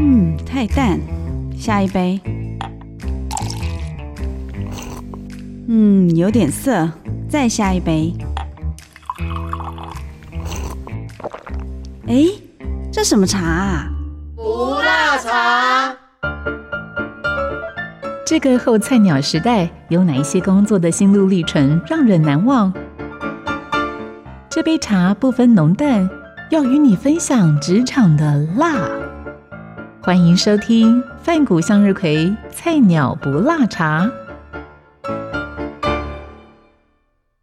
嗯，太淡，下一杯。嗯，有点涩，再下一杯。哎，这什么茶啊？不辣茶。这个后菜鸟时代有哪一些工作的心路历程让人难忘？这杯茶不分浓淡，要与你分享职场的辣。欢迎收听范谷向日葵菜鸟不辣茶。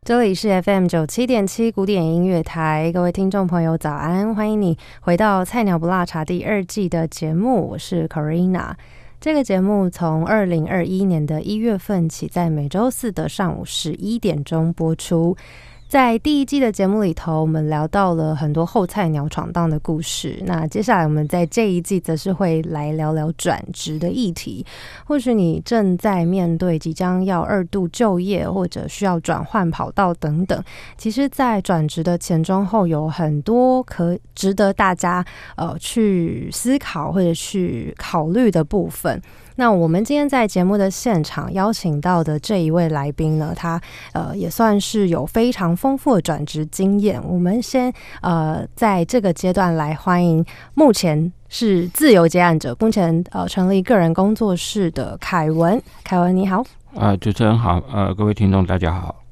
这里是 FM 九七点七古典音乐台，各位听众朋友早安，欢迎你回到《菜鸟不辣茶》第二季的节目，我是 Corina。这个节目从二零二一年的一月份起，在每周四的上午十一点钟播出。在第一季的节目里头，我们聊到了很多后菜鸟闯荡的故事。那接下来我们在这一季则是会来聊聊转职的议题。或许你正在面对即将要二度就业，或者需要转换跑道等等。其实，在转职的前中后，有很多可值得大家呃去思考或者去考虑的部分。那我们今天在节目的现场邀请到的这一位来宾呢，他呃也算是有非常丰富的转职经验。我们先呃在这个阶段来欢迎目前是自由接案者，目前呃成立个人工作室的凯文。凯文你好，啊主持人好，呃各位听众大家好。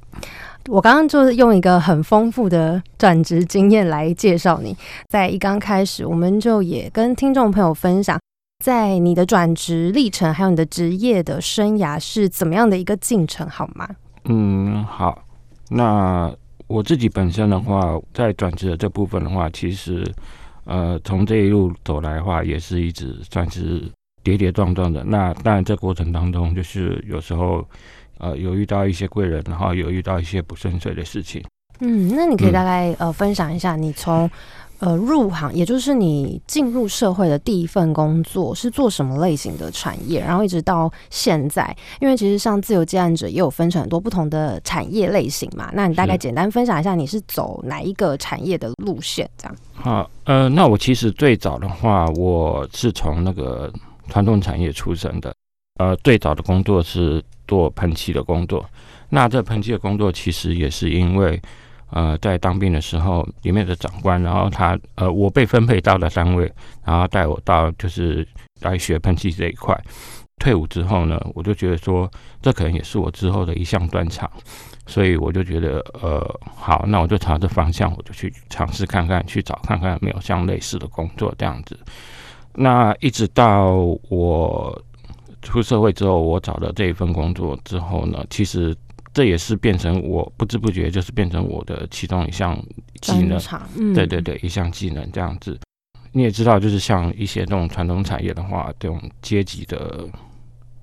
我刚刚就是用一个很丰富的转职经验来介绍你，在一刚开始，我们就也跟听众朋友分享。在你的转职历程，还有你的职业的生涯是怎么样的一个进程，好吗？嗯，好。那我自己本身的话，在转职的这部分的话，其实呃，从这一路走来的话，也是一直算是跌跌撞撞的。那当然，这过程当中，就是有时候呃，有遇到一些贵人，然后有遇到一些不顺遂的事情。嗯，那你可以大概呃分享一下，你从。呃，入行也就是你进入社会的第一份工作是做什么类型的产业？然后一直到现在，因为其实像自由接案者也有分成很多不同的产业类型嘛。那你大概简单分享一下，你是走哪一个产业的路线？这样。好，呃，那我其实最早的话，我是从那个传统产业出身的。呃，最早的工作是做喷漆的工作。那这喷漆的工作其实也是因为。呃，在当兵的时候，里面的长官，然后他，呃，我被分配到了单位，然后带我到就是来学喷漆这一块。退伍之后呢，我就觉得说，这可能也是我之后的一项专长，所以我就觉得，呃，好，那我就朝着方向，我就去尝试看看，去找看看有没有像类似的工作这样子。那一直到我出社会之后，我找了这一份工作之后呢，其实。这也是变成我不知不觉就是变成我的其中一项技能，对对对，一项技能这样子。你也知道，就是像一些这种传统产业的话，这种阶级的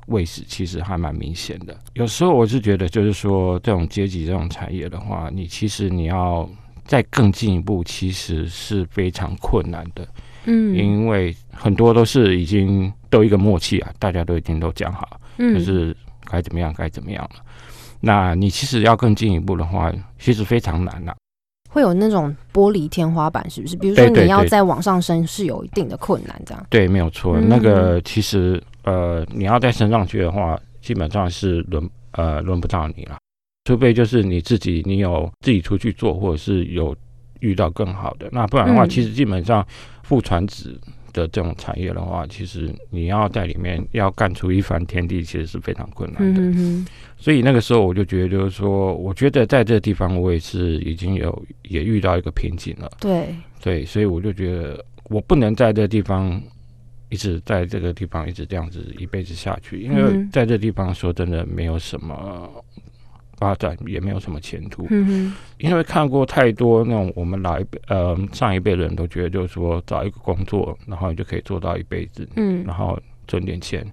位置其实还蛮明显的。有时候我是觉得，就是说这种阶级这种产业的话，你其实你要再更进一步，其实是非常困难的。嗯，因为很多都是已经都一个默契啊，大家都已经都讲好，就是该怎么样该怎么样了。那你其实要更进一步的话，其实非常难呐。会有那种玻璃天花板，是不是？比如说你要再往上升，是有一定的困难，这样。对，没有错。那个其实呃，你要再升上去的话，基本上是轮呃轮不到你了，除非就是你自己你有自己出去做，或者是有遇到更好的。那不然的话，其实基本上副传子。的这种产业的话，其实你要在里面要干出一番天地，其实是非常困难的。所以那个时候我就觉得，就是说，我觉得在这个地方，我也是已经有也遇到一个瓶颈了。对对，所以我就觉得，我不能在这个地方一直在这个地方一直这样子一辈子下去，因为在这地方说真的没有什么。发展也没有什么前途，嗯因为看过太多那种我们老一辈呃上一辈人都觉得就是说找一个工作，然后你就可以做到一辈子，嗯，然后赚点钱，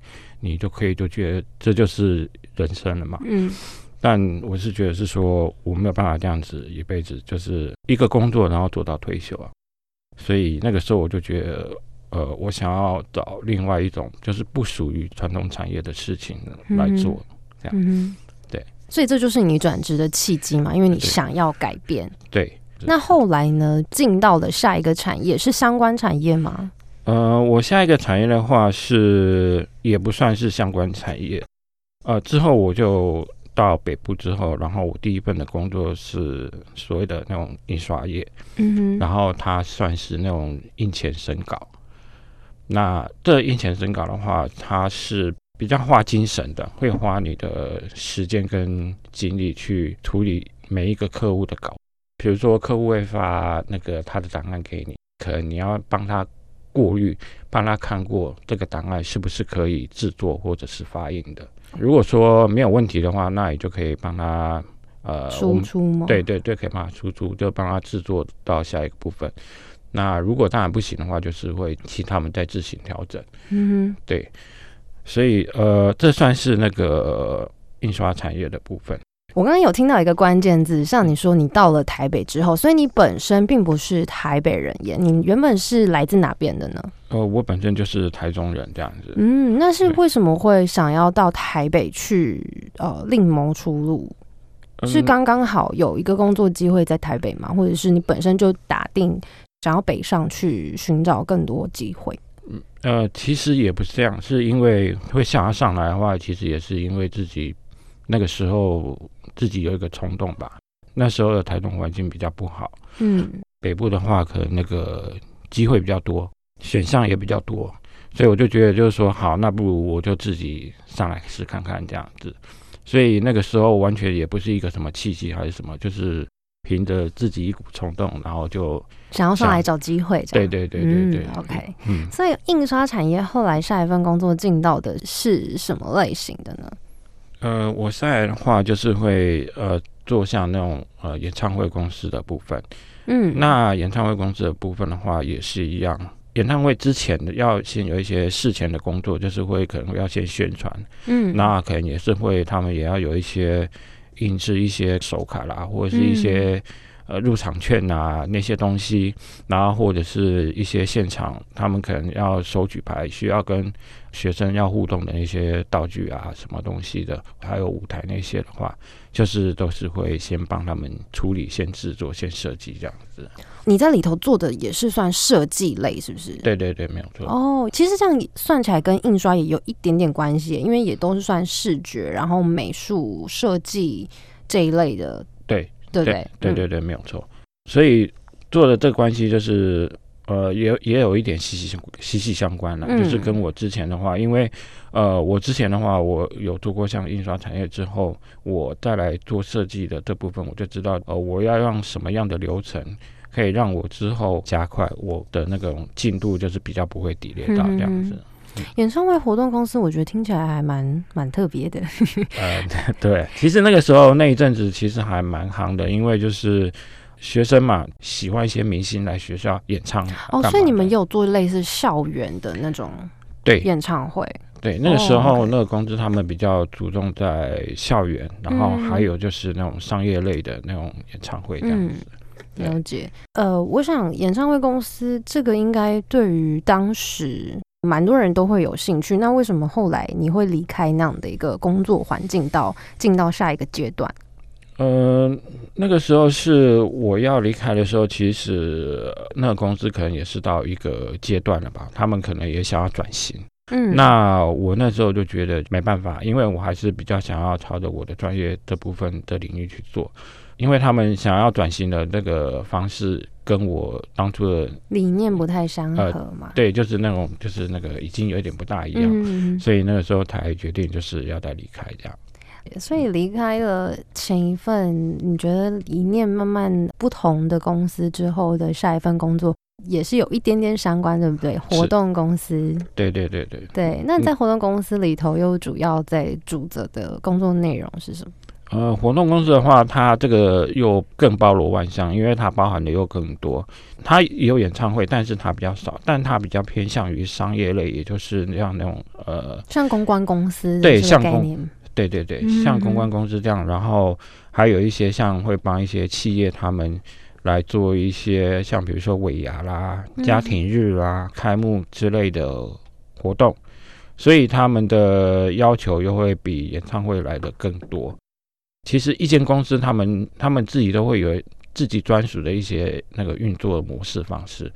你就可以就觉得这就是人生了嘛，嗯，但我是觉得是说我没有办法这样子一辈子就是一个工作然后做到退休啊，所以那个时候我就觉得呃我想要找另外一种就是不属于传统产业的事情来做，这样。所以这就是你转职的契机嘛？因为你想要改变。对。那后来呢？进到了下一个产业是相关产业吗？呃，我下一个产业的话是也不算是相关产业，呃，之后我就到北部之后，然后我第一份的工作是所谓的那种印刷业，嗯哼，然后它算是那种印前审稿。那这印前审稿的话，它是比较花精神的，会花你的时间跟精力去处理每一个客户的稿。比如说，客户会发那个他的档案给你，可能你要帮他过滤，帮他看过这个档案是不是可以制作或者是发印的。如果说没有问题的话，那你就可以帮他呃输出吗？对对对，可以帮他输出，就帮他制作到下一个部分。那如果当然不行的话，就是会请他们再自行调整。嗯，对，所以呃，这算是那个印刷产业的部分。我刚刚有听到一个关键字，像你说你到了台北之后，所以你本身并不是台北人耶，你原本是来自哪边的呢？呃，我本身就是台中人这样子。嗯，那是为什么会想要到台北去呃另谋出路？是嗯刚刚好有一个工作机会在台北吗？或者是你本身就打定想要北上去寻找更多机会？呃，其实也不是这样，是因为会想要上来的话，其实也是因为自己那个时候自己有一个冲动吧。那时候的台东环境比较不好，嗯北部的话可能那个机会比较多，选项也比较多，所以我就觉得就是说，好，那不如我就自己上来试看看这样子。所以那个时候完全也不是一个什么契机还是什么，就是凭着自己一股冲动，然后就想要上来找机会，这对样对对对对、嗯，OK。嗯，所以印刷产业后来下一份工作进到的是什么类型的呢？呃，我现在的话就是会呃做像那种呃演唱会公司的部分。嗯，那演唱会公司的部分的话也是一样，演唱会之前的要先有一些事前的工作，就是会可能要先宣传，嗯那可能也是会他们也要有一些印制一些手卡啦，或者是一些、呃入场券啊那些东西，然后或者是一些现场他们可能要手举牌，需要跟学生要互动的那些道具啊什么东西的，还有舞台那些的话，就是都是会先帮他们处理、先制作、先设计这样子。你在里头做的也是算设计类，是不是？对对对，没有错。哦，其实这样算起来跟印刷也有一点点关系，因为也都是算视觉，然后美术设计这一类的，对对对对？对对对，没有错。所以做的这个关系就是，呃，也也有一点息息相息息相关了，嗯就是跟我之前的话，因为呃，我之前的话，我有做过像印刷产业之后，我再来做设计的这部分，我就知道，呃，我要让什么样的流程。可以让我之后加快我的那种进度，就是比较不会 delay 到这样子。嗯演唱会活动公司，我觉得听起来还蛮蛮特别的。呃，对，其实那个时候那一阵子其实还蛮夯的，因为就是学生嘛，喜欢一些明星来学校演唱。哦，所以你们也有做类似校园的那种对演唱会，对，那个时哦候那个公司他们比较注重在校园，然后嗯还有就是那种商业类的那种演唱会这样嗯子。对了解。呃，我想演唱会公司这个应该对于当时蛮多人都会有兴趣。那为什么后来你会离开那样的一个工作环境，到进到下一个阶段？呃，那个时候是我要离开的时候，其实呃那个公司可能也是到一个阶段了吧，他们可能也想要转型。嗯，那我那时候就觉得没办法，因为我还是比较想要朝着我的专业这部分的领域去做，因为他们想要转型的那个方式跟我当初的理念不太相呃合嘛。对，就是那种就是那个已经有一点不大一样，嗯，所以那个时候才决定就是要再离开这样。所以离开了前一份你觉得理念慢慢不同的公司之后的下一份工作，也是有一点点相关，对不对？活动公司，对对对对，对。那在活动公司里头，又主要在主责的工作内容是什么？呃，活动公司的话，它这个又更包罗万象，因为它包含的又更多。它也有演唱会，但是它比较少，但它比较偏向于商业类，也就是像那种呃，像公关公司对像公，对对对嗯，像公关公司这样，然后还有一些像会帮一些企业他们来做一些像比如说尾牙啦、嗯家庭日啦、开幕之类的活动，所以他们的要求又会比演唱会来的更多。其实一间公司他们他们自己都会有自己专属的一些那个运作模式方式，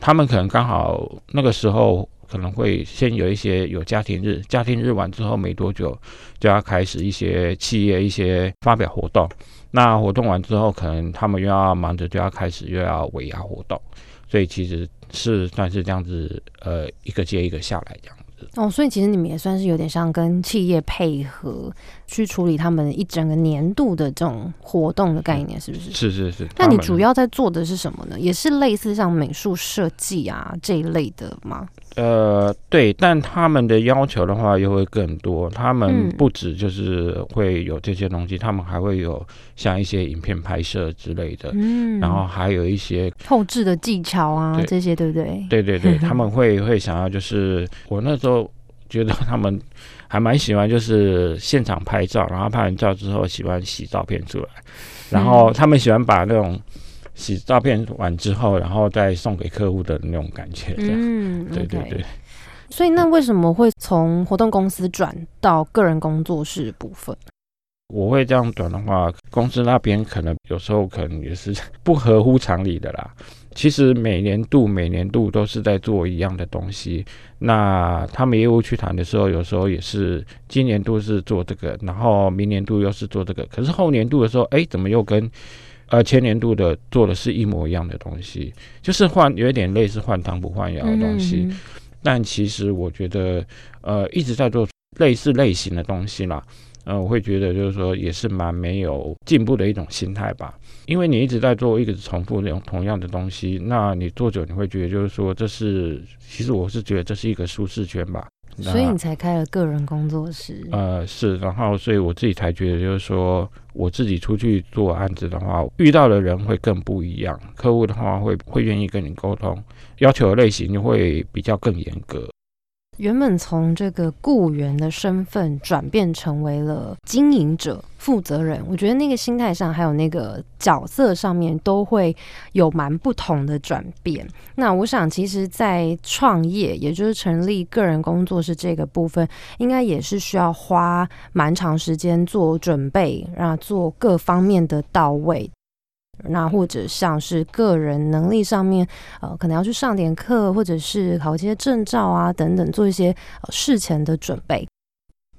他们可能刚好那个时候可能会先有一些有家庭日，家庭日完之后没多久就要开始一些企业一些发表活动，那活动完之后，可能他们又要忙着就要开始又要尾牙活动，所以其实是算是这样子，呃，一个接一个下来这样子。哦，所以其实你们也算是有点像跟企业配合去处理他们一整个年度的这种活动的概念，是不是？是是是。那你主要在做的是什么呢？也是类似像美术设计啊这一类的吗？呃，对，但他们的要求的话又会更多。他们不止就是会有这些东西，他们还会有像一些影片拍摄之类的，嗯，然后还有一些后置的技巧啊，这些对不对？对对对，他们会会想要就是我那时候觉得他们还蛮喜欢就是现场拍照，然后拍完照之后喜欢洗照片出来，然后他们喜欢把那种。洗照片完之后，然后再送给客户的那种感觉，这样，嗯，对对对。所以，那为什么会从活动公司转到个人工作室部分？我会这样转的话，公司那边可能有时候可能也是 不合乎常理的啦。其实每年度每年度都是在做一样的东西，那他们业务去谈的时候，有时候也是今年度是做这个，然后明年度又是做这个，可是后年度的时候，哎，怎么又跟？呃，前年度的做的是一模一样的东西，就是换有一点类似换汤不换药的东西。但其实我觉得，呃，一直在做类似类型的东西啦，呃，我会觉得就是说也是蛮没有进步的一种心态吧。因为你一直在做一直重复那种同样的东西，那你做久你会觉得就是说这是，其实我是觉得这是一个舒适圈吧。所以你才开了个人工作室。呃，是，然后所以我自己才觉得，就是说我自己出去做案子的话，遇到的人会更不一样，客户的话会会愿意跟你沟通，要求的类型就会比较更严格。原本从这个雇员的身份转变成为了经营者、负责人，我觉得那个心态上还有那个角色上面都会有蛮不同的转变。那我想，其实，在创业，也就是成立个人工作室这个部分，应该也是需要花蛮长时间做准备，让做各方面的到位。那或者像是个人能力上面，呃，可能要去上点课，或者是考一些证照啊等等，做一些事前的准备。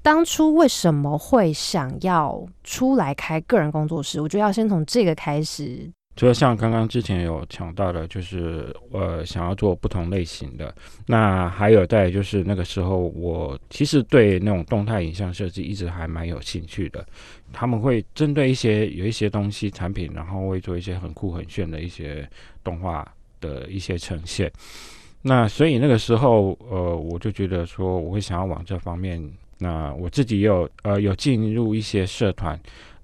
当初为什么会想要出来开个人工作室？我觉得要先从这个开始。除了像刚刚之前有讲到的，就是呃想要做不同类型的。那还有在就是那个时候，我其实对那种动态影像设计一直还蛮有兴趣的。他们会针对一些有一些东西产品，然后会做一些很酷很炫的一些动画的一些呈现。那所以那个时候，呃，我就觉得说我会想要往这方面。那我自己有呃有进入一些社团。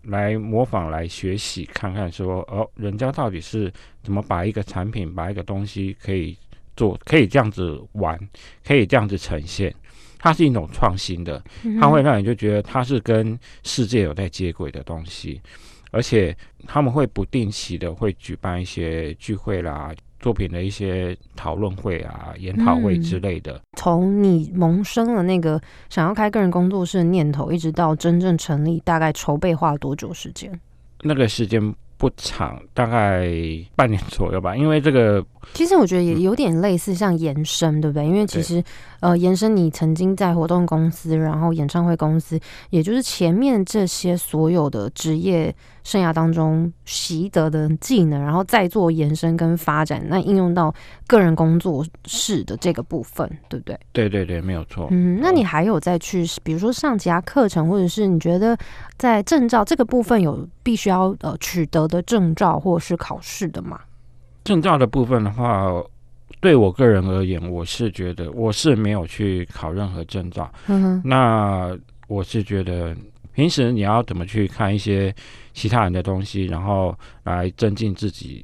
来模仿，来学习，看看说哦，人家到底是怎么把一个产品，把一个东西可以做，可以这样子玩，可以这样子呈现。它是一种创新的，它会让你就觉得它是跟世界有在接轨的东西，而且他们会不定期的会举办一些聚会啦。作品的一些讨论会啊、研讨会之类的。从你萌生了那个想要开个人工作室的念头，一直到真正成立，大概筹备花了多久时间？那个时间不长，大概半年左右吧。因为这个，其实我觉得也有点类似像延伸，对不对？因为其实呃，延伸你曾经在活动公司，然后演唱会公司，也就是前面这些所有的职业。生涯当中习得的技能，然后再做延伸跟发展，那应用到个人工作室的这个部分，对不对？对对对，没有错。嗯，那你还有再去，比如说上其他课程，或者是你觉得在证照这个部分有必须要呃取得的证照或是考试的吗？证照的部分的话，对我个人而言，我是觉得我是没有去考任何证照。嗯哼，那我是觉得。平时你要怎么去看一些其他人的东西，然后来增进自己，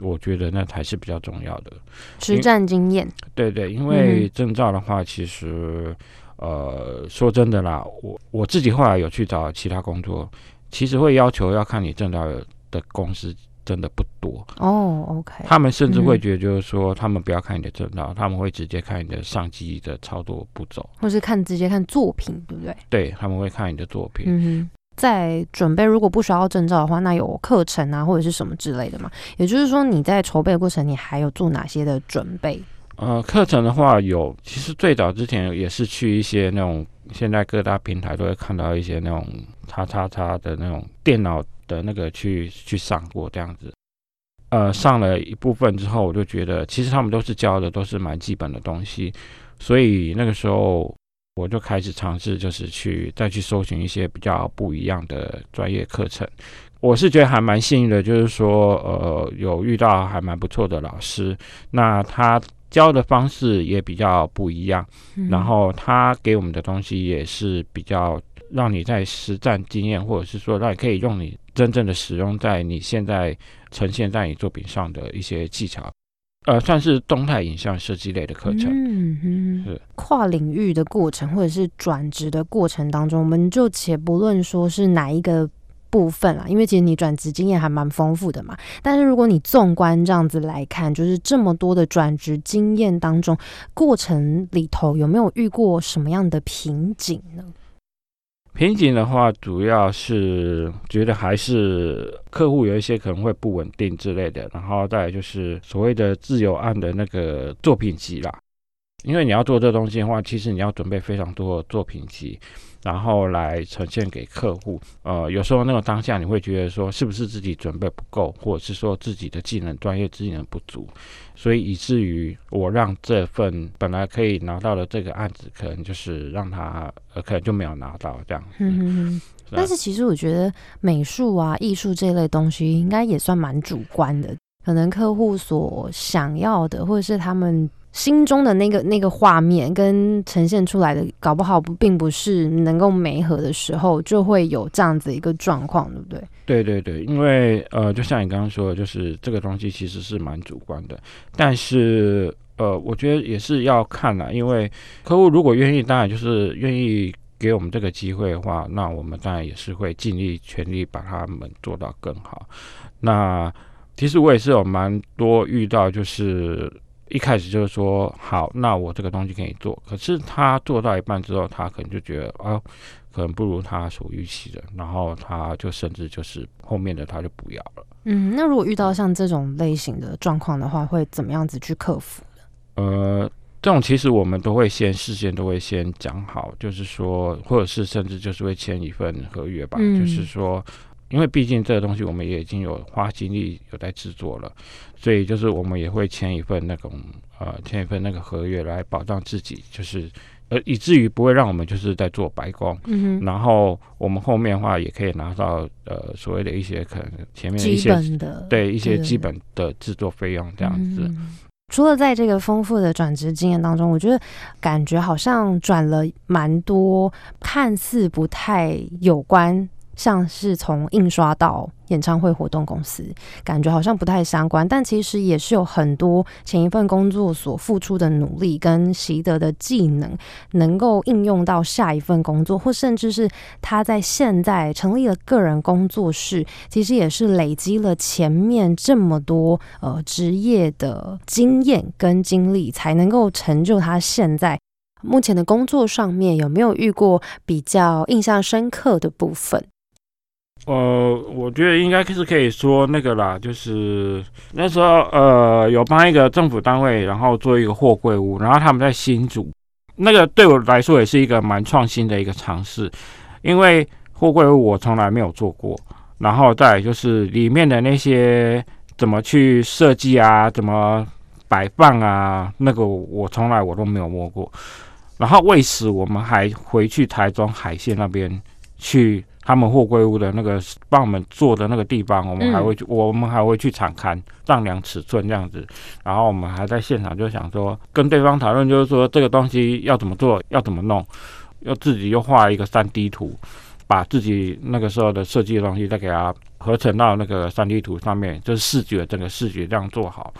我觉得那才是比较重要的实战经验。对对，因为证照的话，其实呃说真的啦，我我自己后来有去找其他工作，其实会要求要看你证照的公司。真的不多哦，OK。他们甚至会觉得，就是说，他们不要看你的证照，他们会直接看你的上机的操作步骤，或是看直接看作品，对不对？对，他们会看你的作品。嗯在准备，如果不需要证照的话，那有课程啊或者是什么之类的嘛？也就是说，你在筹备过程，你还有做哪些的准备？呃，课程的话有，其实最早之前也是去一些那种，现在各大平台都会看到一些那种叉叉叉的那种电脑的那个去去上过这样子。呃，上了一部分之后，我就觉得其实他们都是教的都是蛮基本的东西，所以那个时候我就开始尝试，就是去再去搜寻一些比较不一样的专业课程。我是觉得还蛮幸运的，就是说呃有遇到还蛮不错的老师，那他教的方式也比较不一样，然后他给我们的东西也是比较让你在实战经验，或者是说让你可以用你真正的使用在你现在。呈现在你作品上的一些技巧，呃，算是动态影像设计类的课程。嗯嗯，是跨领域的过程，或者是转职的过程当中，我们就且不论说是哪一个部分啦，因为其实你转职经验还蛮丰富的嘛。但是如果你纵观这样子来看，就是这么多的转职经验当中，过程里头有没有遇过什么样的瓶颈呢？瓶颈的话，主要是觉得还是客户有一些可能会不稳定之类的，然后再来就是所谓的自由案的那个作品集啦。因为你要做这东西的话，其实你要准备非常多的作品集。然后来呈现给客户，呃，有时候那个当下你会觉得说，是不是自己准备不够，或者是说自己的技能、专业技能不足，所以以至于我让这份本来可以拿到的这个案子，可能就是让他呃，可能就没有拿到这样。嗯嗯。但是其实我觉得美术啊、艺术这类东西应该也算蛮主观的，可能客户所想要的，或者是他们。心中的那个那个画面跟呈现出来的，搞不好不并不是能够媒合的时候，就会有这样子一个状况，对不对？对对对，因为呃，就像你刚刚说的，就是这个东西其实是蛮主观的，但是呃，我觉得也是要看啦，因为客户如果愿意，当然就是愿意给我们这个机会的话，那我们当然也是会尽力全力把他们做到更好。那其实我也是有蛮多遇到，就是。一开始就是说好，那我这个东西可以做，可是他做到一半之后，他可能就觉得啊，可能不如他所预期的，然后他就甚至就是后面的他就不要了。嗯，那如果遇到像这种类型的状况的话，会怎么样子去克服呃，这种其实我们都会先事先都会先讲好，就是说，或者是甚至就是会签一份合约吧，就是说。因为毕竟这个东西我们也已经有花精力有在制作了，所以就是我们也会签一份那种呃签一份那个合约来保障自己，就是呃以至于不会让我们就是在做白工。嗯。然后我们后面的话也可以拿到呃所谓的一些可能前面的一些对一些基本的制作费用这样子。除了在这个丰富的转职经验当中，我觉得感觉好像转了蛮多，看似不太有关。像是从印刷到演唱会活动公司，感觉好像不太相关，但其实也是有很多前一份工作所付出的努力跟习得的技能，能够应用到下一份工作，或甚至是他在现在成立了个人工作室，其实也是累积了前面这么多呃职业的经验跟经历，才能够成就他现在目前的工作上面有没有遇过比较印象深刻的部分？呃，我觉得应该是可以说那个啦，就是那时候呃，有帮一个政府单位，然后做一个货柜屋，然后他们在新竹，那个对我来说也是一个蛮创新的一个尝试，因为货柜屋我从来没有做过，然后再就是里面的那些怎么去设计啊，怎么摆放啊，那个我从来我都没有摸过，然后为此我们还回去台中海线那边去。他们货柜屋的那个帮我们做的那个地方，我们还会去，我们还会去场刊丈量尺寸这样子，然后我们还在现场就想说，跟对方讨论，就是说这个东西要怎么做，要怎么弄，要自己又画一个三 D 图，把自己那个时候的设计的东西再给它合成到那个三 D 图上面，就是视觉整个视觉这样做好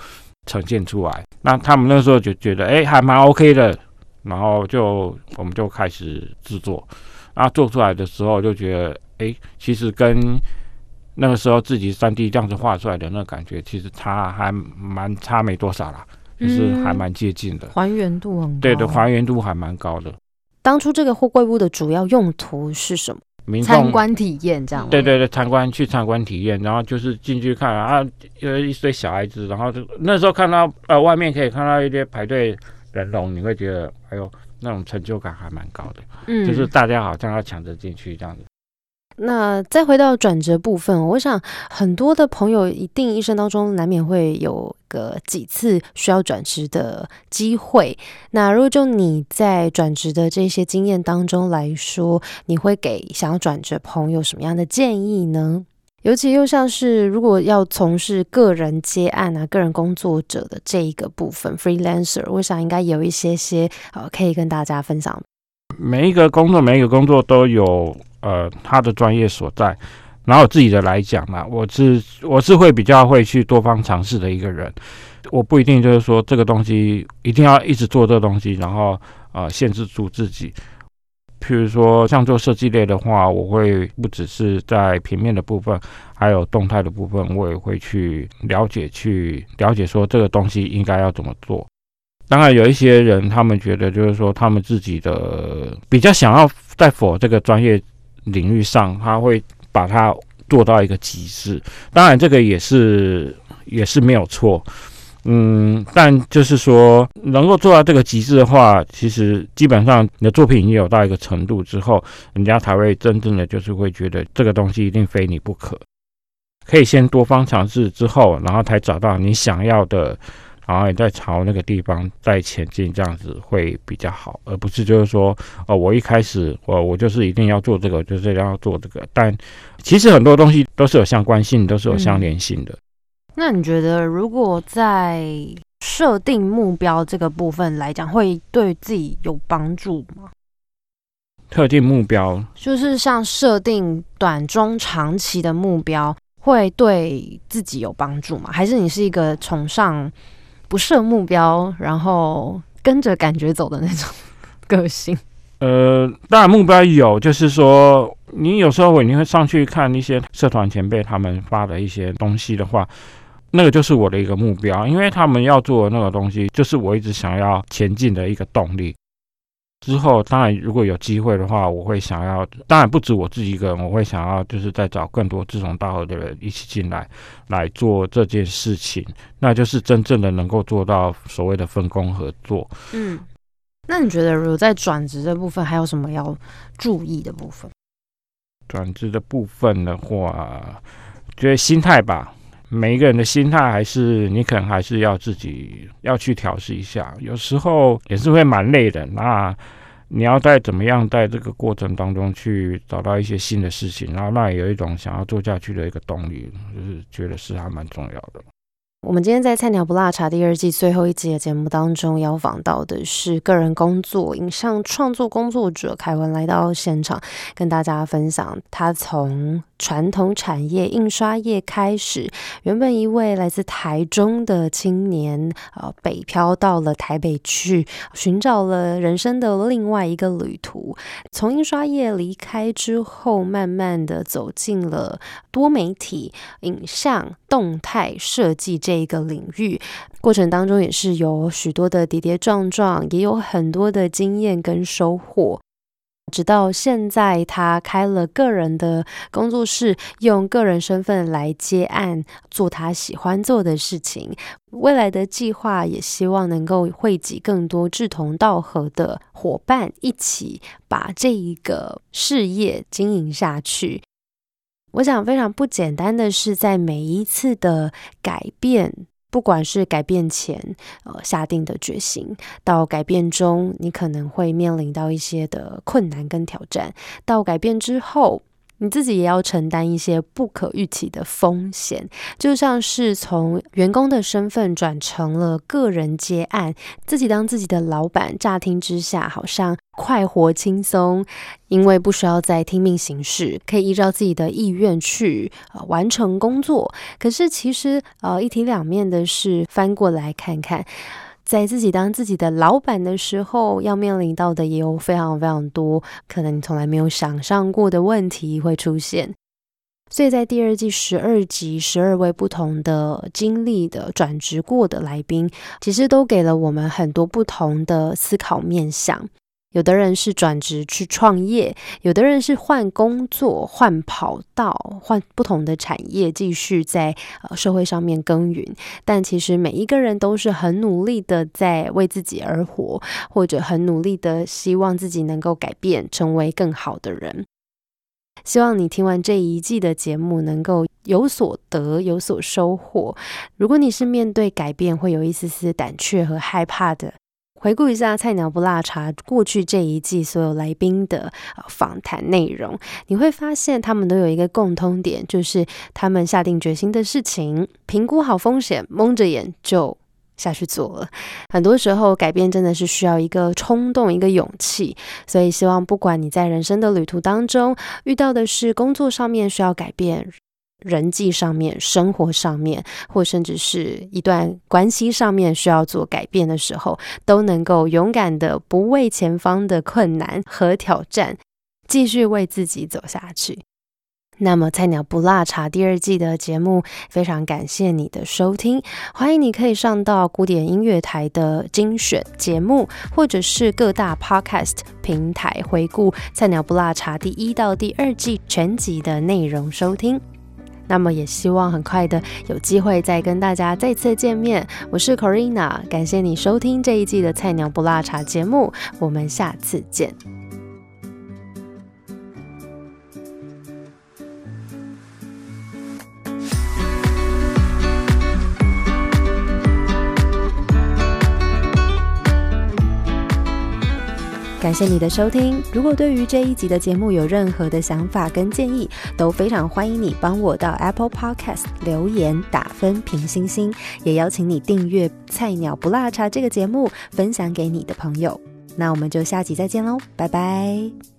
呈现出来。那他们那时候就觉得，哎，还蛮 OK 的，然后就我们就开始制作。然后做出来的时候就觉得，哎，其实跟那个时候自己三 D 这样子画出来的那感觉，其实差还蛮差没多少啦，就是还蛮接近的，还原度很高。对的，还原度还蛮高的。当初这个货柜屋的主要用途是什么？民参观体验这样？对对对，参观去参观体验，然后就是进去看啊，有一堆小孩子，然后就那时候看到呃外面可以看到一些排队人龙，你会觉得哎呦那种成就感还蛮高的，嗯就是大家好像要抢着进去这样子。那再回到转折部分，我想很多的朋友一定一生当中难免会有个几次需要转职的机会。那如果就你在转职的这些经验当中来说，你会给想要转职朋友什么样的建议呢？尤其又像是如果要从事个人接案啊、个人工作者的这一个部分 （freelancer），我想应该有一些些呃可以跟大家分享。每一个工作，每一个工作都有呃他的专业所在。然后我自己的来讲嘛，我是我是会比较会去多方尝试的一个人。我不一定就是说这个东西一定要一直做这个东西，然后呃限制住自己。譬如说像做设计类的话，我会不只是在平面的部分，还有动态的部分，我也会去了解，去了解说这个东西应该要怎么做。当然，有一些人他们觉得就是说他们自己的比较想要在否这个专业领域上，他会把它做到一个极致。当然，这个也是也是没有错。嗯，但就是说，能够做到这个极致的话，其实基本上你的作品已经有到一个程度之后，人家才会真正的就是会觉得这个东西一定非你不可。可以先多方尝试之后，然后才找到你想要的，然后你再朝那个地方再前进，这样子会比较好，而不是就是说，哦，我一开始我我就是一定要做这个，就是要做这个。但其实很多东西都是有相关性，都是有相连性的。那你觉得，如果在设定目标这个部分来讲，会对自己有帮助吗？特定目标就是像设定短、中、长期的目标，会对自己有帮助吗？还是你是一个崇尚不设目标，然后跟着感觉走的那种 个性？呃，当然目标有，就是说你有时候你会上去看一些社团前辈他们发的一些东西的话。那个就是我的一个目标，因为他们要做的那个东西，就是我一直想要前进的一个动力。之后，当然如果有机会的话，我会想要，当然不止我自己一个人，我会想要就是再找更多志同道合的人一起进来，来做这件事情，那就是真正的能够做到所谓的分工合作。嗯，那你觉得如果在转职这部分，还有什么要注意的部分？转职的部分的话，觉得心态吧。每一个人的心态，还是你可能还是要自己要去调试一下，有时候也是会蛮累的。那你要在怎么样在这个过程当中去找到一些新的事情，然后那有一种想要做下去的一个动力，就是觉得是还蛮重要的。我们今天在《菜鸟不辣茶》第二季最后一集的节目当中，邀访到的是个人工作影像创作工作者凯文，来到现场跟大家分享他从传统产业印刷业开始，原本一位来自台中的青年，呃，北漂到了台北去，寻找了人生的另外一个旅途。从印刷业离开之后，慢慢的走进了多媒体、影像、动态设计这这一个领域。过程当中也是有许多的跌跌撞撞，也有很多的经验跟收获。直到现在，他开了个人的工作室，用个人身份来接案，做他喜欢做的事情。未来的计划也希望能够汇集更多志同道合的伙伴，一起把这一个事业经营下去。我想非常不简单的是，在每一次的改变。不管是改变前，呃下定的决心，到改变中，你可能会面临到一些的困难跟挑战；到改变之后，你自己也要承担一些不可预期的风险。就像是从员工的身份转成了个人接案，自己当自己的老板，乍听之下好像快活轻松，因为不需要再听命行事，可以依照自己的意愿去完成工作。可是其实呃一体两面的是，翻过来看看，在自己当自己的老板的时候，要面临到的也有非常非常多可能你从来没有想象过的问题会出现。所以在第二季十二集，十二位不同的经历的转职过的来宾，其实都给了我们很多不同的思考面向。有的人是转职去创业，有的人是换工作、换跑道、换不同的产业，继续在呃社会上面耕耘。但其实每一个人都是很努力的在为自己而活，或者很努力的希望自己能够改变，成为更好的人。希望你听完这一季的节目能够有所得、有所收获。如果你是面对改变会有一丝丝胆怯和害怕的。回顾一下《菜鸟不辣茶》过去这一季所有来宾的访谈内容，你会发现他们都有一个共通点，就是他们下定决心的事情，评估好风险，蒙着眼就下去做了。很多时候，改变真的是需要一个冲动、一个勇气。所以，希望不管你在人生的旅途当中遇到的是工作上面需要改变。人际上面、生活上面，或甚至是一段关系上面需要做改变的时候，都能够勇敢的不畏前方的困难和挑战，继续为自己走下去。那么，菜鸟不辣茶第二季的节目，非常感谢你的收听，欢迎你可以上到古典音乐台的精选节目，或者是各大 podcast 平台回顾菜鸟不辣茶第一到第二季全集的内容收听。那么也希望很快的有机会再跟大家再次见面。我是 Corina，感谢你收听这一季的菜鸟不辣茶节目，我们下次见。感谢你的收听。如果对于这一集的节目有任何的想法跟建议，都非常欢迎你帮我到 Apple Podcast 留言打分评星星，也邀请你订阅《菜鸟不辣茶》这个节目，分享给你的朋友。那我们就下集再见喽，拜拜。